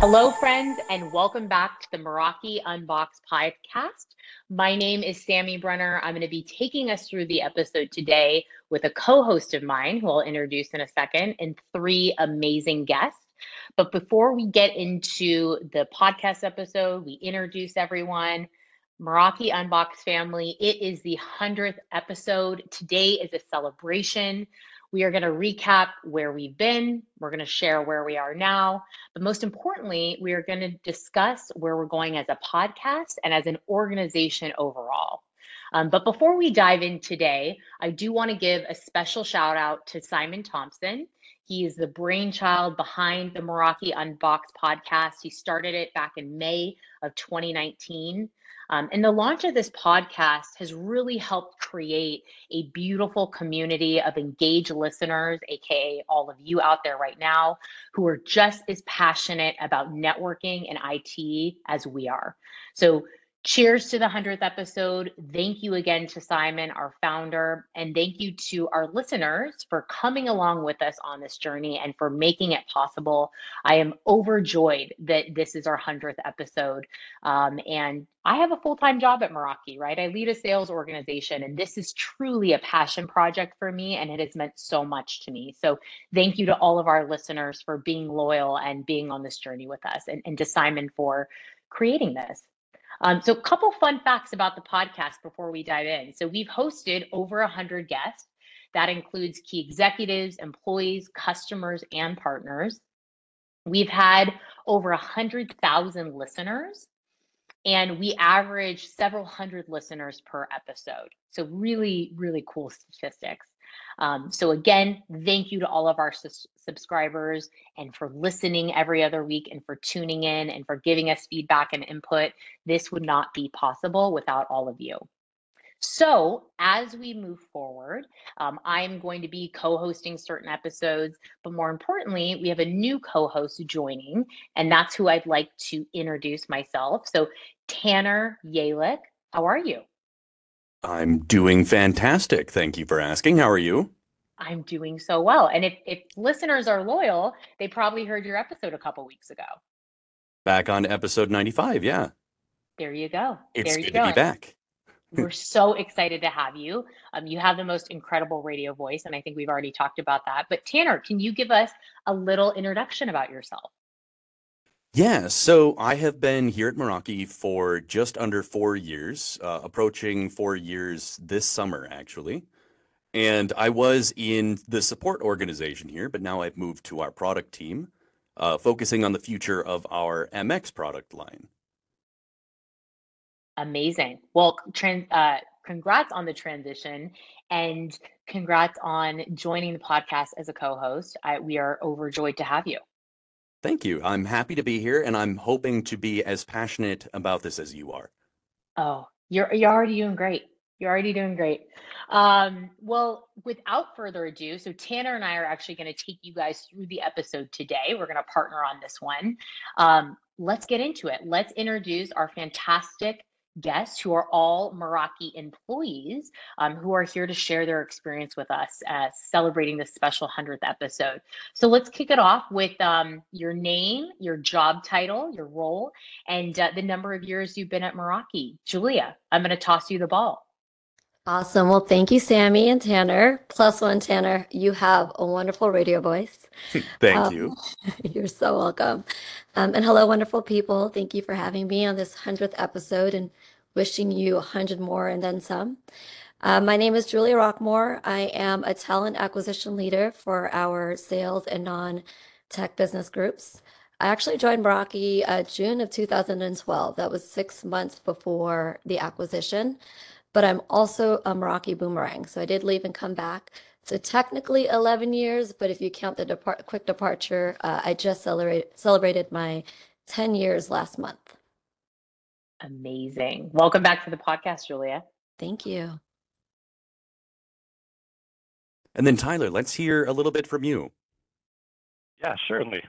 Hello, friends, and welcome back to the Meraki Unboxed podcast. My name is Sammy Brenner. I'm going to be taking us through the episode today with a co host of mine, who I'll introduce in a second, and three amazing guests. But before we get into the podcast episode, we introduce everyone. Meraki Unboxed family, it is the 100th episode. Today is a celebration. We are going to recap where we've been. We're going to share where we are now. But most importantly, we are going to discuss where we're going as a podcast and as an organization overall. Um, but before we dive in today, I do want to give a special shout out to Simon Thompson. He is the brainchild behind the Meraki Unboxed podcast. He started it back in May of 2019. Um, and the launch of this podcast has really helped create a beautiful community of engaged listeners, AKA all of you out there right now, who are just as passionate about networking and IT as we are. So Cheers to the 100th episode. Thank you again to Simon, our founder, and thank you to our listeners for coming along with us on this journey and for making it possible. I am overjoyed that this is our 100th episode. Um, and I have a full time job at Meraki, right? I lead a sales organization, and this is truly a passion project for me, and it has meant so much to me. So, thank you to all of our listeners for being loyal and being on this journey with us, and, and to Simon for creating this. Um, so, a couple fun facts about the podcast before we dive in. So, we've hosted over 100 guests. That includes key executives, employees, customers, and partners. We've had over 100,000 listeners, and we average several hundred listeners per episode. So, really, really cool statistics. Um, so again, thank you to all of our sus- subscribers and for listening every other week and for tuning in and for giving us feedback and input. This would not be possible without all of you. So, as we move forward, um, I'm going to be co hosting certain episodes, but more importantly, we have a new co host joining, and that's who I'd like to introduce myself. So, Tanner Yehlik, how are you? I'm doing fantastic. Thank you for asking. How are you? I'm doing so well. And if, if listeners are loyal, they probably heard your episode a couple weeks ago. Back on episode 95. Yeah. There you go. It's there good to be back. We're so excited to have you. Um, you have the most incredible radio voice, and I think we've already talked about that. But Tanner, can you give us a little introduction about yourself? Yeah, so I have been here at Meraki for just under four years, uh, approaching four years this summer, actually. And I was in the support organization here, but now I've moved to our product team, uh, focusing on the future of our MX product line. Amazing. Well, trans, uh, congrats on the transition and congrats on joining the podcast as a co host. we are overjoyed to have you. Thank you. I'm happy to be here and I'm hoping to be as passionate about this as you are. Oh, you're you're already doing great. You're already doing great. Um, well, without further ado, so Tanner and I are actually going to take you guys through the episode today. We're going to partner on this one. Um, let's get into it. Let's introduce our fantastic guests who are all Meraki employees um, who are here to share their experience with us uh, celebrating this special 100th episode. So let's kick it off with um, your name, your job title, your role, and uh, the number of years you've been at Meraki. Julia, I'm going to toss you the ball. Awesome. Well, thank you, Sammy and Tanner. Plus one, Tanner. You have a wonderful radio voice. thank um, you. You're so welcome. Um, and hello, wonderful people. Thank you for having me on this 100th episode and wishing you 100 more and then some. Uh, my name is Julia Roquemore. I am a talent acquisition leader for our sales and non tech business groups. I actually joined Meraki uh, June of 2012. That was six months before the acquisition but I'm also a Meraki boomerang. So I did leave and come back. So technically 11 years, but if you count the depart- quick departure, uh, I just celebrate- celebrated my 10 years last month. Amazing. Welcome back to the podcast, Julia. Thank you. And then Tyler, let's hear a little bit from you. Yeah, certainly.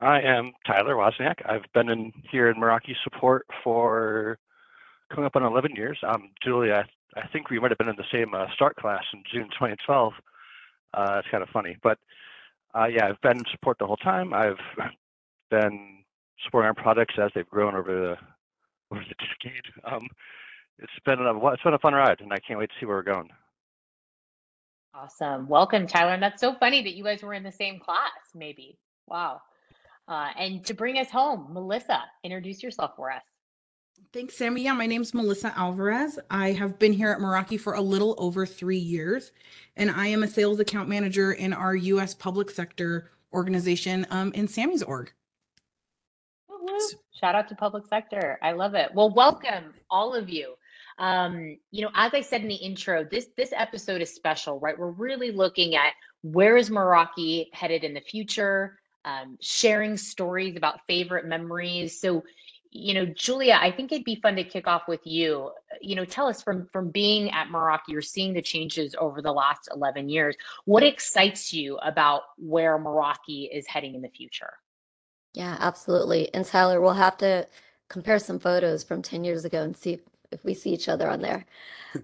I am Tyler Wozniak. I've been in here in Meraki support for coming up on 11 years. Um, Julie, I, I think we might have been in the same uh, start class in June 2012. Uh, it's kind of funny, but uh, yeah, I've been in support the whole time. I've been supporting our products as they've grown over the over the decade. Um, it's been a it's been a fun ride, and I can't wait to see where we're going. Awesome. Welcome, Tyler. And that's so funny that you guys were in the same class, maybe. Wow. Uh, and to bring us home, Melisa, introduce yourself for us. Thanks, Sammy. Yeah, my name's Melisa Alvarez. I have been here at Meraki for a little over three years, and I am a sales account manager in our U.S. public sector organization um, in Sammy's org. Shout out to public sector. I love it. Well, welcome all of you. Um, you know, as I said in the intro, this this episode is special, right? We're really looking at where is Meraki headed in the future, um, sharing stories about favorite memories. So, you know, Julia, I think it'd be fun to kick off with you. You know, tell us from from being at Meraki, you're seeing the changes over the last 11 years. What excites you about where Meraki is heading in the future? Yeah, absolutely. And Tyler, we'll have to compare some photos from 10 years ago and see if, if we see each other on there.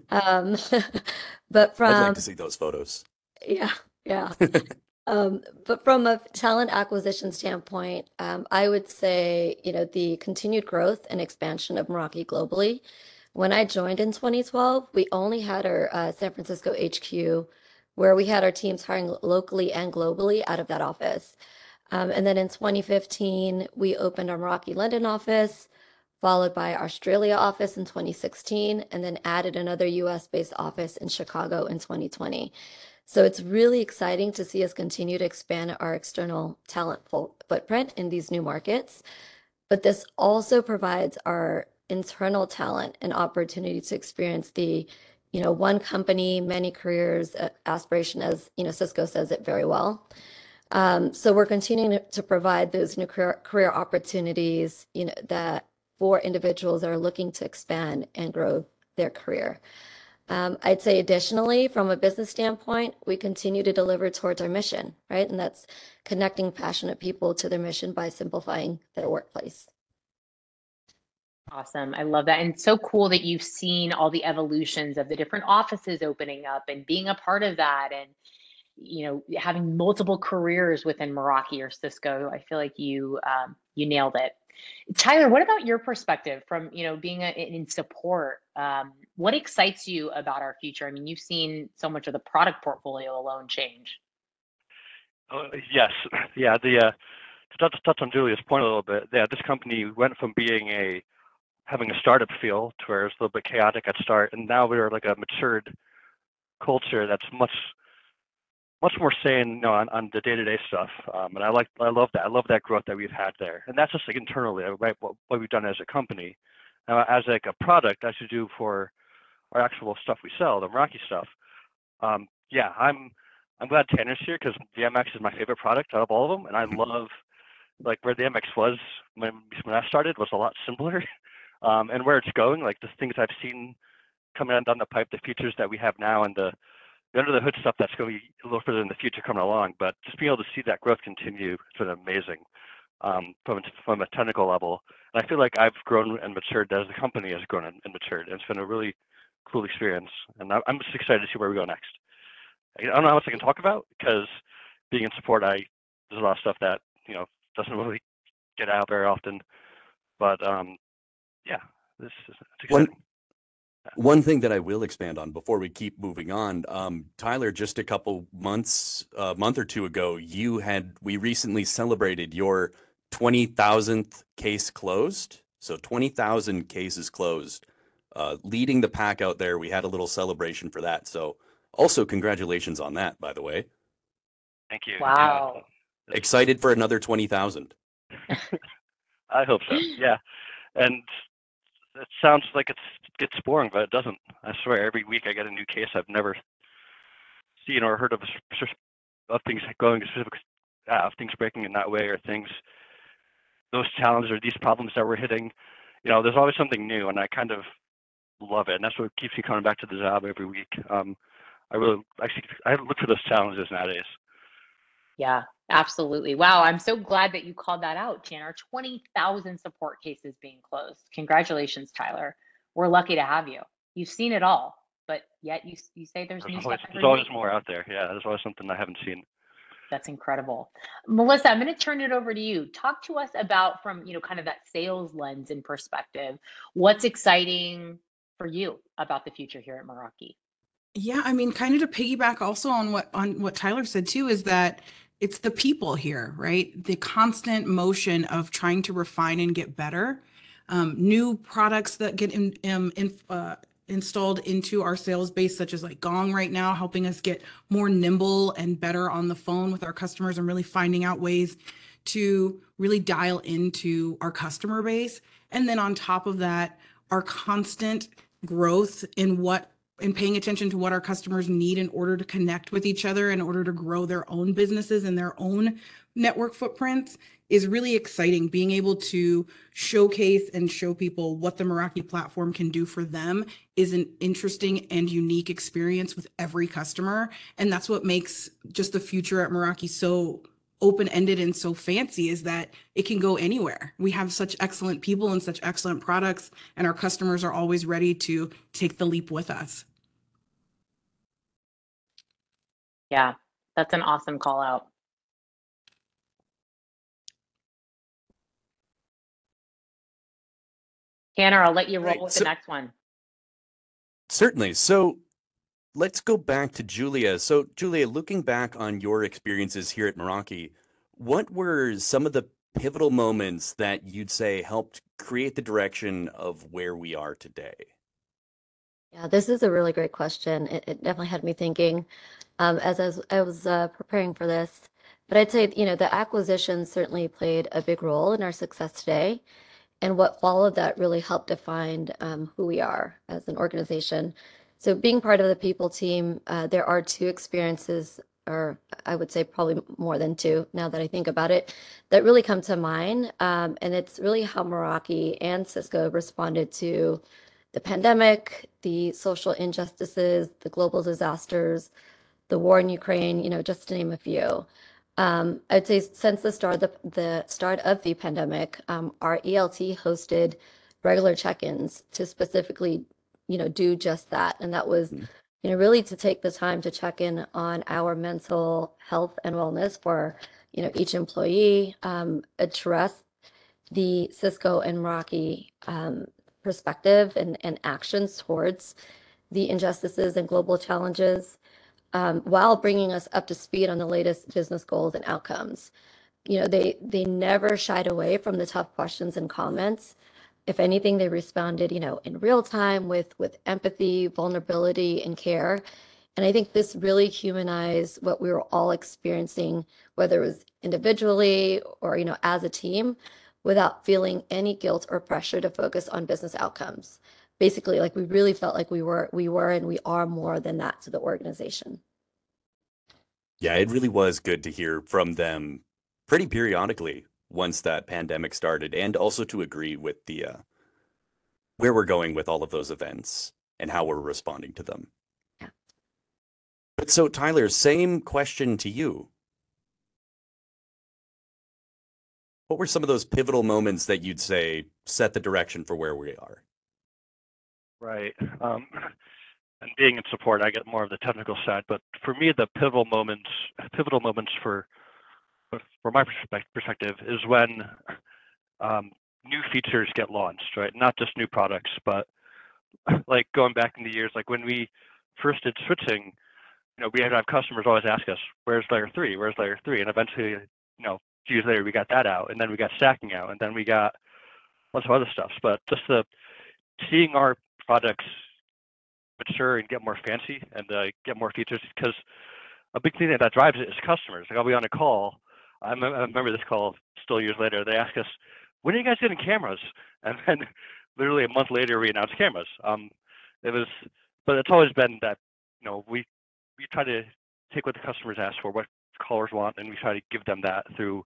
Um, but from I'd like to see those photos. Yeah, yeah. Um, but from a talent acquisition standpoint, um, I would say, you know, the continued growth and expansion of Meraki globally. When I joined in 2012, we only had our uh, San Francisco HQ, where we had our teams hiring locally and globally out of that office. Um, and then in 2015, we opened our Meraki London office, followed by Australia office in 2016, and then added another US based office in Chicago in 2020. So it's really exciting to see us continue to expand our external talent footprint in these new markets. But this also provides our internal talent an opportunity to experience the, you know, one company, many careers uh, aspiration, as you know, Cisco says it very well. Um, so we're continuing to provide those new career, career opportunities, you know, that for individuals that are looking to expand and grow their career. Um, I'd say additionally, from a business standpoint, we continue to deliver towards our mission, right? And that's connecting passionate people to their mission by simplifying their workplace. Awesome. I love that. And so cool that you've seen all the evolutions of the different offices opening up and being a part of that and you know having multiple careers within Meraki or Cisco. I feel like you um, you nailed it. Tyler, what about your perspective from you know being a, in support? Um, what excites you about our future? I mean, you've seen so much of the product portfolio alone change. Uh, yes, yeah. The uh, to touch, on Julia's point a little bit, yeah, this company went from being a having a startup feel to where it's a little bit chaotic at start, and now we're like a matured culture that's much much more sane you know, on, on the day-to-day stuff. Um, and I like, I love that. I love that growth that we've had there. And that's just like internally, uh, right? What, what we've done as a company. Now, as like a product, as you do for our actual stuff we sell, the Rocky stuff. Um, yeah, I'm, I'm glad Tanner's here because the MX is my favorite product out of all of them, and I love like where the MX was when when I started was a lot simpler, um, and where it's going, like the things I've seen coming down the pipe, the features that we have now, and the the under the hood stuff that's going to be a little further in the future coming along. But just being able to see that growth continue has been amazing um, from from a technical level. And I feel like I've grown and matured as the company has grown and, matured. And it's been a really cool experience. And I'm just excited to see where we go next. I don't know how much I can talk about because being in support, I there's a lot of stuff that you know doesn't really get out very often. But um, yeah, this is exciting. One, one thing that I will expand on before we keep moving on, um, Tyler, just a couple months, a uh, month or two ago, you had we recently celebrated your twenty thousandth case closed. So twenty thousand cases closed, uh, leading the pack out there. We had a little celebration for that. So also congratulations on that, by the way. Thank you. Wow. Excited for another twenty thousand. I hope so. Yeah, and it sounds like it's gets boring, but it doesn't. I swear, every week I get a new case I've never seen or heard of of things going specific, uh, things breaking in that way, or things those challenges or these problems that we're hitting. You know, there's always something new, and I kind of love it, and that's what keeps me coming back to the job every week. Um, I really, actually, I look for those challenges nowadays. Yeah, absolutely. Wow, I'm so glad that you called that out, Tanner. 20,000 support cases being closed. Congratulations, Tyler. We're lucky to have you. You've seen it all, but yet you you say there's, there's new always, stuff. There's always more out there. Yeah, there's always something I haven't seen. That's incredible. Melisa, I'm going to turn it over to you. Talk to us about from, you know, kind of that sales lens and perspective. What's exciting for you about the future here at Meraki? Yeah, I mean, kind of to piggyback also on what on what Tyler said too is that it's the people here, right? The constant motion of trying to refine and get better. Um, new products that get in, um, in, uh, installed into our sales base, such as like Gong right now, helping us get more nimble and better on the phone with our customers and really finding out ways to really dial into our customer base. And then on top of that, our constant growth in what and paying attention to what our customers need in order to connect with each other in order to grow their own businesses and their own network footprints is really exciting being able to showcase and show people what the Meraki platform can do for them is an interesting and unique experience with every customer and that's what makes just the future at Meraki so open-ended and so fancy is that it can go anywhere. We have such excellent people and such excellent products and our customers are always ready to take the leap with us. Yeah, that's an awesome call out. Tanner, I'll let you roll Right, with so- the next one. Certainly. So let's go back to Julia. So, Julia, looking back on your experiences here at Meraki, what were some of the pivotal moments that you'd say helped create the direction of where we are today? Yeah, this is a really great question. It, it definitely had me thinking um, as I was, I was uh, preparing for this. But I'd say, you know, the acquisition certainly played a big role in our success today. And what followed that really helped define um, who we are as an organization. So, being part of the people team, uh, there are two experiences, or I would say probably more than two now that I think about it, that really come to mind. Um, and it's really how Meraki and Cisco responded to the pandemic, the social injustices, the global disasters, the war in Ukraine, you know, just to name a few. Um, I'd say since the start of the, the start of the pandemic, um, our ELT hosted regular check-ins to specifically, you know, do just that. And that was, Mm. you know, really to take the time to check in on our mental health and wellness for, you know, each employee, um, address the Cisco and Meraki um, perspective and, and actions towards the injustices and global challenges um, while bringing us up to speed on the latest business goals and outcomes. You know, they they never shied away from the tough questions and comments. If anything, they responded, you know, in real time with with empathy, vulnerability, and care. And I think this really humanized what we were all experiencing, whether it was individually or, you know, as a team, without feeling any guilt or pressure to focus on business outcomes basically like we really felt like we were we were and we are more than that to the organization Yeah, it really was good to hear from them pretty periodically once that pandemic started, and also to agree with the uh, where we're going with all of those events and how we're responding to them. Yeah. But so, Tyler, same question to you. What were some of those pivotal moments that you'd say set the direction for where we are? Right. Um, and being in support, I get more of the technical side. But for me, the pivotal moments, pivotal moments for, from my perspec- perspective, is when um, new features get launched. Right. Not just new products, but like going back in the years, like when we first did switching, you know, we had have customers always ask us, "Where's layer three? Where's layer three? And eventually, you know, a few years later, we got that out, and then we got stacking out, and then we got lots of other stuff. But just the seeing our products mature and get more fancy and uh, get more features because a big thing that, that drives it is customers. Like I'll be on a call. I, remember this call still years later. They ask us, "When are you guys getting cameras?" And then literally a month later, we announced cameras. Um, it was, but it's always been that you know we we try to take what the customers ask for, what callers want, and we try to give them that through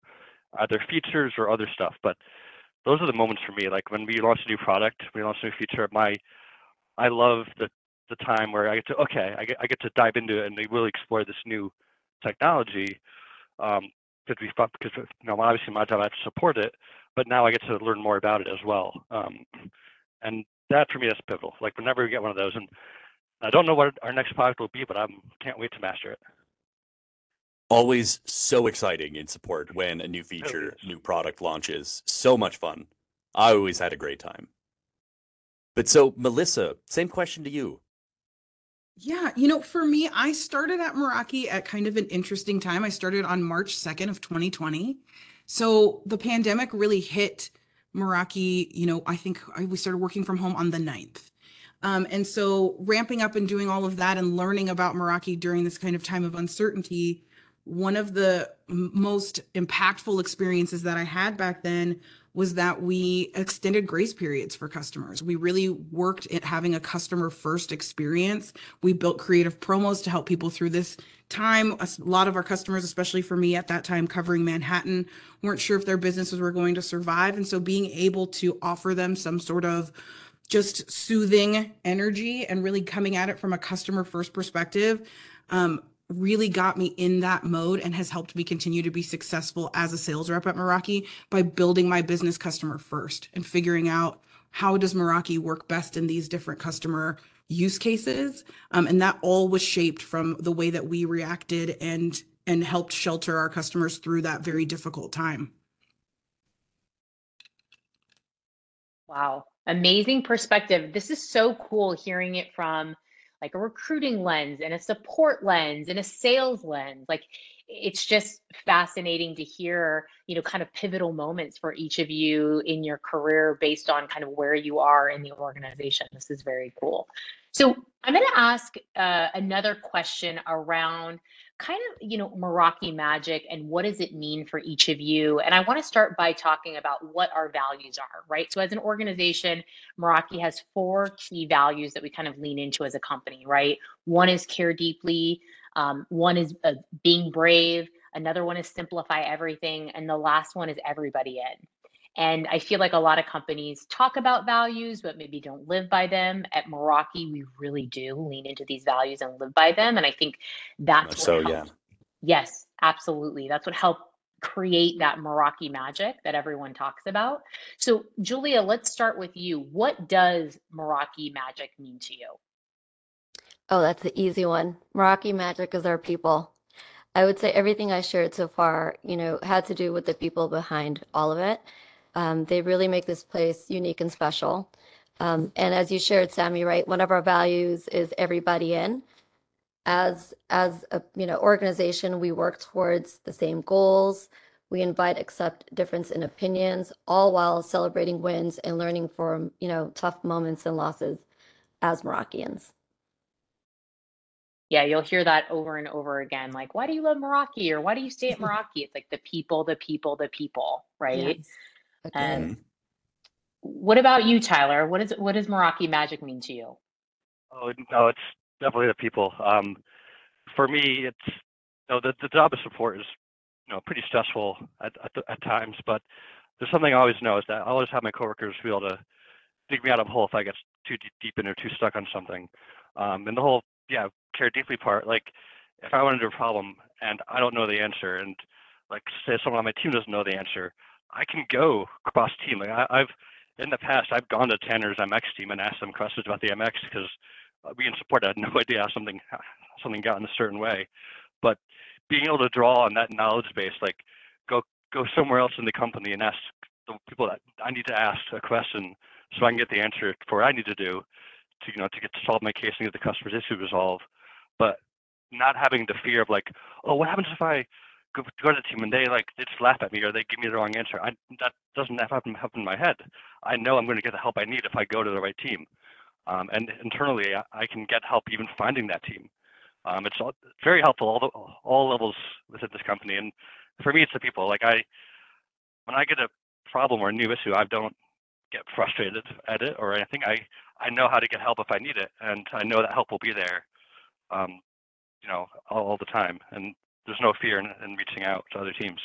either features or other stuff. But those are the moments for me. Like when we launch a new product, we launch a new feature. My I love the the time where I get to okay, I get I get to dive into it and they really explore this new technology. Um, because we thought because you know obviously my job I have to support it, but now I get to learn more about it as well. Um, and that for me is pivotal. Like whenever we get one of those, and I don't know what our next product will be, but I'm can't wait to master it. Always so exciting in support when a new feature, new product launches. So much fun. I always had a great time. But so, Melisa, same question to you. Yeah, you know, for me, I started at Meraki at kind of an interesting time. I started on March 2nd of 2020. So the pandemic really hit Meraki, you know, I think we started working from home on the 9th. Um, and so ramping up and doing all of that and learning about Meraki during this kind of time of uncertainty, one of the most impactful experiences that I had back then was that we extended grace periods for customers. We really worked at having a customer first experience. We built creative promos to help people through this time. A lot of our customers, especially for me at that time covering Manhattan, weren't sure if their businesses were going to survive. And so being able to offer them some sort of just soothing energy and really coming at it from a customer first perspective um, really got me in that mode and has helped me continue to be successful as a sales rep at Meraki by building my business customer first and figuring out how does Meraki work best in these different customer use cases. Um, and that all was shaped from the way that we reacted and and helped shelter our customers through that very difficult time. Wow. Amazing perspective. This is so cool hearing it from like a recruiting lens and a support lens and a sales lens. Like it's just fascinating to hear you know kind of pivotal moments for each of you in your career based on kind of where you are in the organization. This is very cool. So i'm going to ask uh, another question around kind of you know meraki magic and what does it mean for each of you? And i want to start by talking about what our values are right? So as an organization meraki has four key values that we kind of lean into as a company right? One is care deeply um, one is uh, being brave another one is simplify everything and the last one is everybody in and I feel like a lot of companies talk about values, but maybe don't live by them. At Meraki, we really do lean into these values and live by them. And I think uh, that's so, yeah. Yes, absolutely. That's what helped create that Meraki magic that everyone talks about. So, Julia, let's start with you. What does Meraki magic mean to you? Oh, that's the easy one. Meraki magic is our people. I would say everything I shared so far, you know, had to do with the people behind all of it. Um, they really make this place unique and special. Um, and as you shared, Sammy, right, one of our values is everybody in. As as a you know organization, we work towards the same goals. We invite accept difference in opinions, all while celebrating wins and learning from you know tough moments and losses as Merakians. Yeah, you'll hear that over and over again. Like, why do you love Meraki? Or why do you stay at Meraki? It's like the people, the people, the people, right? Yes. Okay. And what about you, Tyler? What is what does Meraki magic mean to you? Oh no, it's definitely the people. Um, for me, it's you know, the the job of support is you know pretty stressful at at, at times, but there's something I always know is that I always have my coworkers be able to dig me out of a hole if I get too deep in or too stuck on something. Um, and the whole yeah care deeply part, like if I run into a problem and I don't know the answer, and like say someone on my team doesn't know the answer, I can go cross team. Like I, have in the past, I've gone to Tanner's MX team and asked them questions about the MX because in support had no idea how something something got in a certain way. But being able to draw on that knowledge base, like go go somewhere else in the company and ask the people that I need to ask a question so I can get the answer for what I need to do to you know to get to solve my case and get the customer's issue resolved. But not having the fear of like, oh, what happens if I go, to the team and they like they just laugh at me or they give me the wrong answer. I, that doesn't happen, happen in my head. I know I'm going to get the help I need if I go to the right team. Um, and internally, I, I, can get help even finding that team. Um, it's, all, very helpful all the, all levels within this company. And for me, it's the people. Like I, when I get a problem or a new issue, I don't get frustrated at it or anything. I I know how to get help if I need it, and I know that help will be there. Um, you know, all, all the time. And there's no fear in, in reaching out to other teams.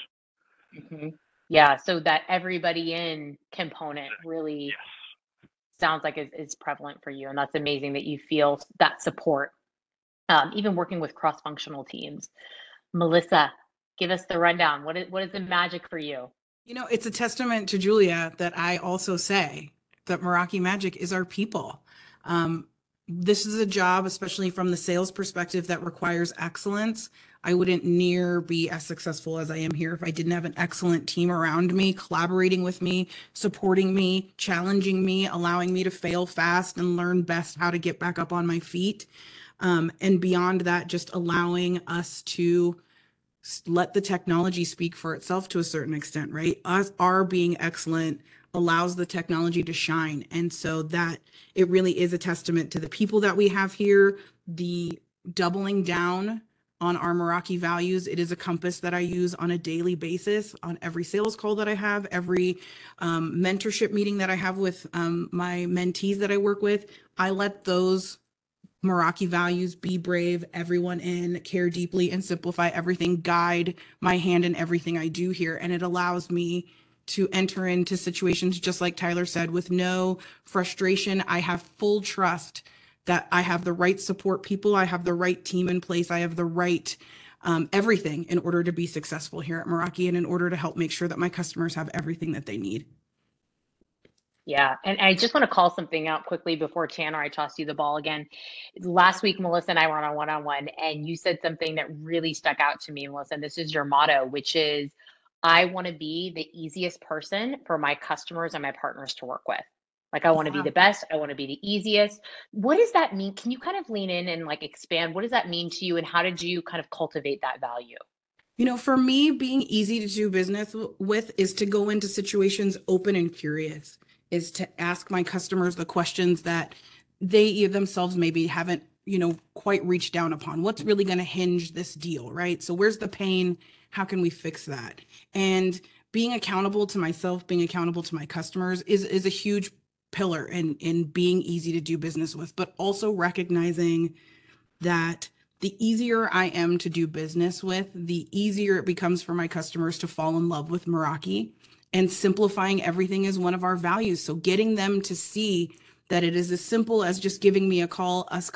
Mm-hmm. Yeah, so that everybody in component really yes. sounds like is, is prevalent for you, and that's amazing that you feel that support. Um, even working with cross-functional teams. Melisa, give us the rundown. What is what is the magic for you? You know, it's a testament to Julia that I also say that Meraki Magic is our people. Um, this is a job, especially from the sales perspective, that requires excellence. I wouldn't near be as successful as I am here if I didn't have an excellent team around me, collaborating with me, supporting me, challenging me, allowing me to fail fast and learn best how to get back up on my feet. Um, and beyond that, just allowing us to let the technology speak for itself to a certain extent, right? Us, are being excellent allows the technology to shine. And so that it really is a testament to the people that we have here, the doubling down on our Meraki values. It is a compass that I use on a daily basis on every sales call that I have, every um, mentorship meeting that I have with um, my mentees that I work with. I let those Meraki values, be brave, everyone in, care deeply, and simplify everything, guide my hand in everything I do here. And it allows me to enter into situations, just like Tyler said, with no frustration. I have full trust that I have the right support people, I have the right team in place, I have the right um, everything in order to be successful here at Meraki and in order to help make sure that my customers have everything that they need. Yeah, and I just want to call something out quickly before Tanner, I toss you the ball again. Last week, Melisa and I were on a one-on-one, and you said something that really stuck out to me, Melisa. And this is your motto, which is, "I want to be the easiest person for my customers and my partners to work with." Like I want to be the best, I want to be the easiest. What does that mean? Can you kind of lean in and like expand? What does that mean to you, and how did you kind of cultivate that value? You know, for me, being easy to do business with is to go into situations open and curious is to ask my customers the questions that they themselves maybe haven't you know quite reached down upon what's really going to hinge this deal right so where's the pain how can we fix that and being accountable to myself being accountable to my customers is is a huge pillar in in being easy to do business with but also recognizing that the easier I am to do business with, the easier it becomes for my customers to fall in love with Meraki and simplifying everything is one of our values. So getting them to see that it is as simple as just giving me a call, us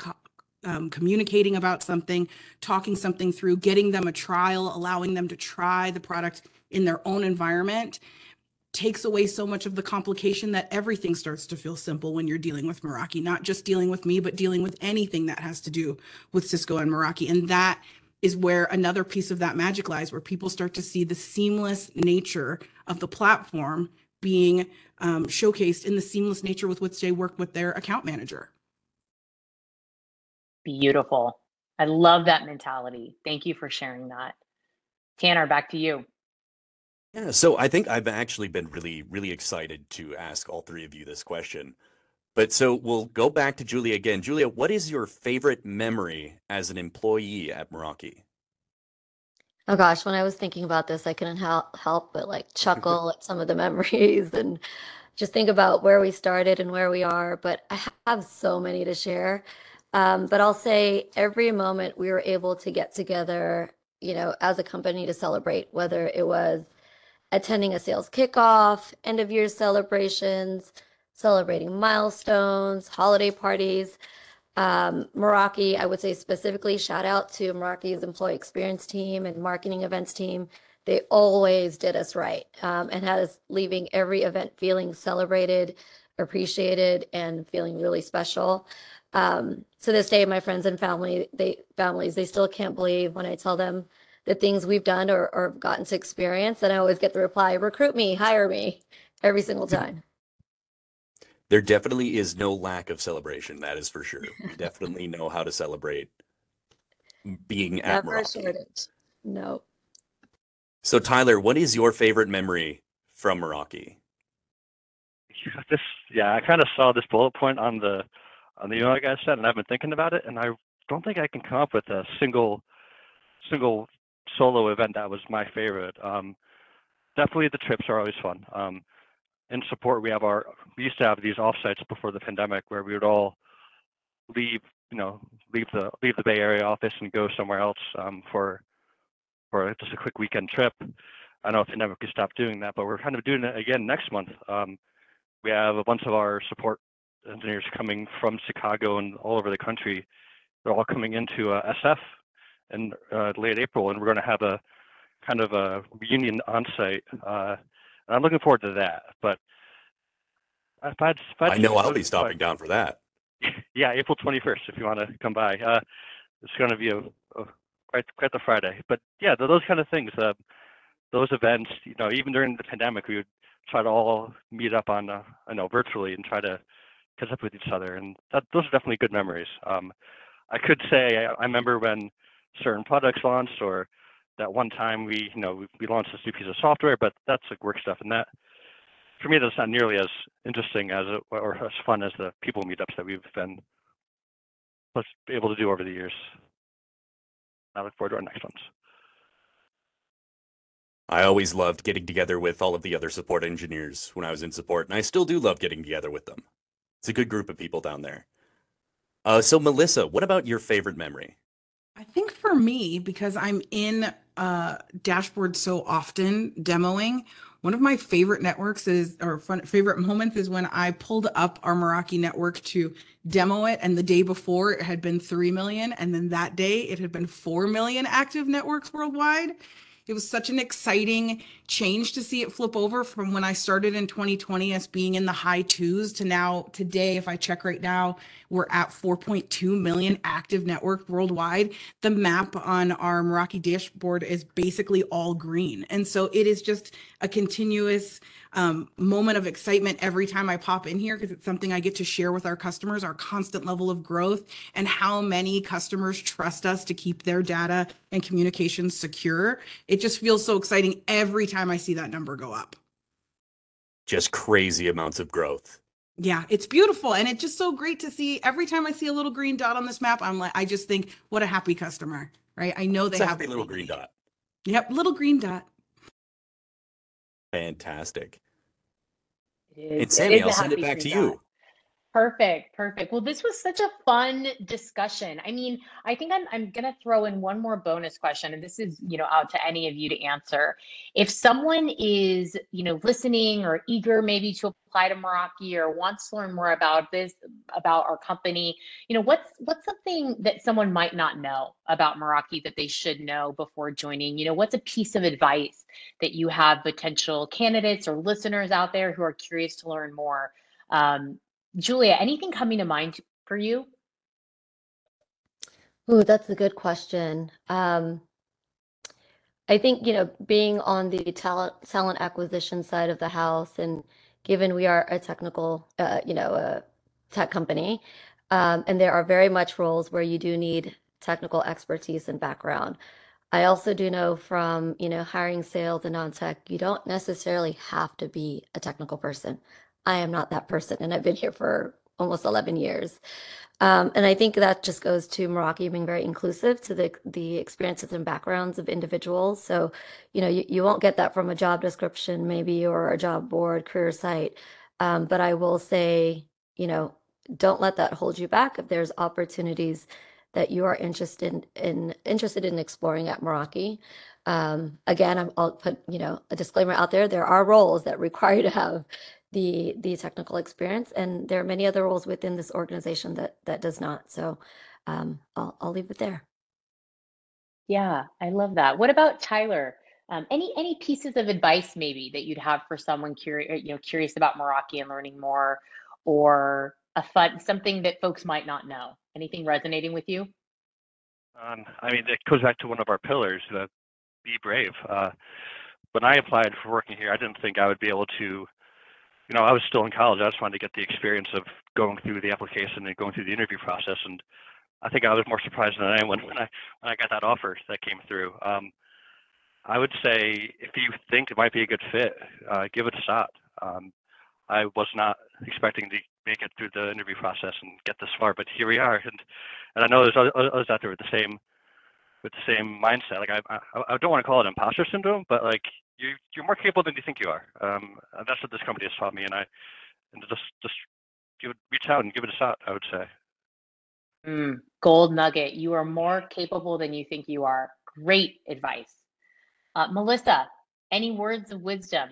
um, communicating about something, talking something through, getting them a trial, allowing them to try the product in their own environment takes away so much of the complication that everything starts to feel simple when you're dealing with Meraki, not just dealing with me, but dealing with anything that has to do with Cisco and Meraki. And that is where another piece of that magic lies, where people start to see the seamless nature of the platform being um, showcased in the seamless nature with which they work with their account manager. Beautiful. I love that mentality. Thank you for sharing that. Tanner, back to you. Yeah, so I think I've actually been really, really excited to ask all three of you this question. But so we'll go back to Julia again. Julia, what is your favorite memory as an employee at Meraki? Oh gosh, when I was thinking about this, I couldn't help help but like chuckle at some of the memories and just think about where we started and where we are. But I have so many to share. Um, but I'll say every moment we were able to get together, you know, as a company to celebrate, whether it was attending a sales kickoff, end of year celebrations, celebrating milestones, holiday parties. Um, Meraki, I would say specifically, shout out to Meraki's employee experience team and marketing events team. They always did us right um, and had us leaving every event feeling celebrated, appreciated, and feeling really special. Um, to this day, my friends and family, they families, they still can't believe when I tell them the things we've done or, or gotten to experience. And I always get the reply, recruit me, hire me every single time. There definitely is no lack of celebration. That is for sure. We definitely know how to celebrate being at Never a Meraki. shortage. No. So Tyler, what is your favorite memory from Meraki? This, yeah, I kind of saw this bullet point on the on the email I guys sent, and I've been thinking about it, and I don't think I can come up with a single single solo event that was my favorite. Um, definitely the trips are always fun. Um, in support, we have our we used to have these offsites before the pandemic where we would all leave, you know, leave the leave the Bay Area office and go somewhere else um, for for just a quick weekend trip. I don't know if never could stop doing that, but we're kind of doing it again next month. Um, we have a bunch of our support engineers coming from Chicago and all over the country. They're all coming into uh, SF in uh, late April, and we're going to have a kind of a reunion on site. Uh, and I'm looking forward to that. But if I'd, if I'd I know I'll be stopping down for that. yeah, April 21st, if you want to come by. Uh, it's going to be a, a, quite quite the Friday. But yeah, those kind of things, uh, those events, you know, even during the pandemic, we would try to all meet up on, uh, I know, virtually and try to catch up with each other. And that, those are definitely good memories. Um, I could say I, I remember when certain products launched or that one time we, you know, we, we launched this new piece of software, but that's like work stuff. And that, for me, that's not nearly as interesting as or as fun as the people meetups that we've been able to do over the years. I look forward to our next ones. I always loved getting together with all of the other support engineers when I was in support, and I still do love getting together with them. It's a good group of people down there. Uh, so, Melisa, what about your favorite memory? I think for me, because I'm in uh, dashboard so often demoing, one of my favorite networks is, or fun, favorite moments is when I pulled up our Meraki network to demo it. And the day before it had been 3 million. And then that day it had been 4 million active networks worldwide. It was such an exciting change to see it flip over from when I started in 2020 as being in the high twos to now today. If I check right now, we're at 4.2 million active network worldwide. The map on our Meraki dashboard is basically all green. And so it is just a continuous um, moment of excitement every time I pop in here because it's something I get to share with our customers, our constant level of growth and how many customers trust us to keep their data and communications secure. It just feels so exciting every time I see that number go up. Just crazy amounts of growth. Yeah, it's beautiful. And it's just so great to see every time I see a little green dot on this map, I'm like, I just think, what a happy customer, right? I know they it's have a little green dot. Yep, little green dot. Fantastic. It is, and Sammy, I'll send it back to you. Perfect, perfect. Well, this was such a fun discussion. I mean, I think I'm I'm gonna throw in one more bonus question, and this is, you know, out to any of you to answer. If someone is, you know, listening or eager maybe to apply to Meraki or wants to learn more about this, about our company, you know, what's what's something that someone might not know about Meraki that they should know before joining? You know, what's a piece of advice that you have potential candidates or listeners out there who are curious to learn more? Um, Julia, anything coming to mind for you? Ooh, that's a good question. Um, I think, you know, being on the talent talent acquisition side of the house, and given we are a technical, uh, you know, a tech company, um, and there are very much roles where you do need technical expertise and background. I also do know from, you know, hiring sales and non-tech, you don't necessarily have to be a technical person. I am not that person, and I've been here for almost 11 years. Um, and I think that just goes to Meraki being very inclusive to the the experiences and backgrounds of individuals. So, you know, you, you won't get that from a job description, maybe, or a job board, career site. Um, but I will say, you know, don't let that hold you back. If there's opportunities that you are interested in, in interested in exploring at Meraki, um, again, i will put you know a disclaimer out there. There are roles that require you to have the the technical experience and there are many other roles within this organization that that does not. So um, I'll, I'll leave it there. Yeah i love that. What about tyler? Um, any any pieces of advice maybe that you'd have for someone curious you know curious about meraki and learning more or a fun something that folks might not know? Anything resonating with you? Um, i mean it goes back to one of our pillars the be brave. Uh, when i applied for working here i didn't think i would be able to you know, I was still in college. I just wanted to get the experience of going through the application and going through the interview process. And I think I was more surprised than anyone when I when I got that offer that came through. Um, I would say if you think it might be a good fit, uh, give it a shot. Um, I was not expecting to make it through the interview process and get this far, but here we are. And and I know there's others out there with the same with the same mindset. Like I I, I don't want to call it imposter syndrome, but like you you're more capable than you think you are. Um, and that's what this company has taught me. And I and just just give it, reach out and give it a shot. I would say. Mm, gold nugget. You are more capable than you think you are. Great advice, uh, Melisa. Any words of wisdom?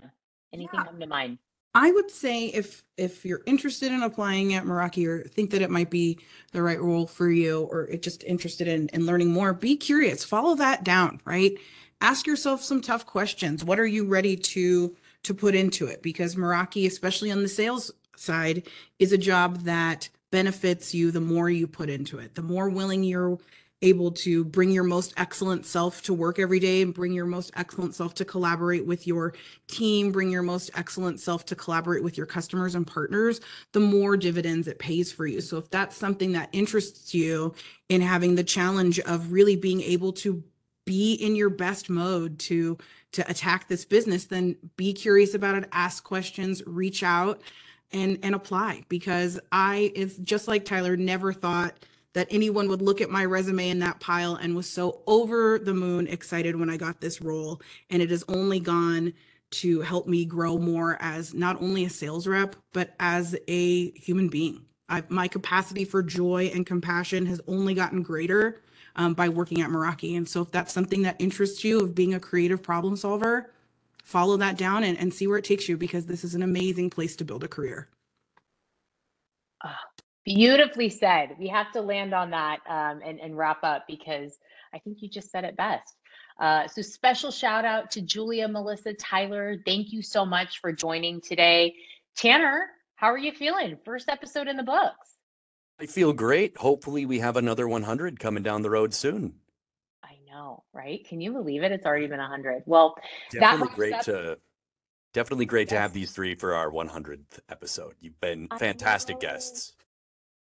Anything yeah. come to mind? I would say if if you're interested in applying at Meraki or think that it might be the right role for you or just interested in, in learning more, be curious. Follow that down, right? Ask yourself some tough questions. What are you ready to to put into it? Because Meraki, especially on the sales side, is a job that benefits you the more you put into it. The more willing you're able to bring your most excellent self to work every day and bring your most excellent self to collaborate with your team, bring your most excellent self to collaborate with your customers and partners, the more dividends it pays for you. So if that's something that interests you in having the challenge of really being able to be in your best mode to to attack this business, then be curious about it, ask questions, reach out and and apply because I is just like Tyler never thought that anyone would look at my resume in that pile and was so over the moon excited when I got this role and it has only gone to help me grow more as not only a sales rep but as a human being. I've, my capacity for joy and compassion has only gotten greater um, by working at Meraki. And so if that's something that interests you of being a creative problem solver, follow that down and, and see where it takes you because this is an amazing place to build a career. Oh, beautifully said. We have to land on that um, and, and wrap up because I think you just said it best. Uh, so special shout out to Julia, Melisa, Tyler. Thank you so much for joining today. Tanner, how are you feeling? First episode in the books. I feel great. Hopefully, we have another 100 coming down the road soon I know, right? Can you believe it? It's already been 100. Well, definitely great up- to definitely great yes. to have these three for our 100th episode. You've been fantastic guests.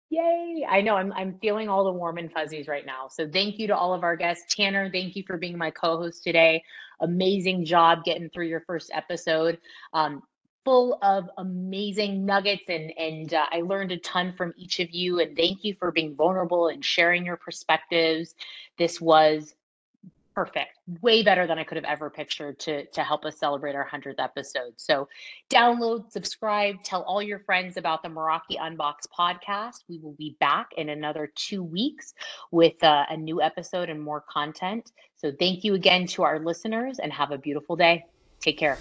Yay! I know I'm I'm feeling all the warm and fuzzies right now. So thank you to all of our guests. Tanner, thank you for being my co-host today. Amazing job getting through your first episode. Um, full of amazing nuggets and and uh, I learned a ton from each of you and thank you for being vulnerable and sharing your perspectives. This was perfect way better than i could have ever pictured to to help us celebrate our 100th episode. So download subscribe tell all your friends about the meraki unbox podcast. We will be back in another two weeks with uh, a new episode and more content. So thank you again to our listeners and have a beautiful day. Take care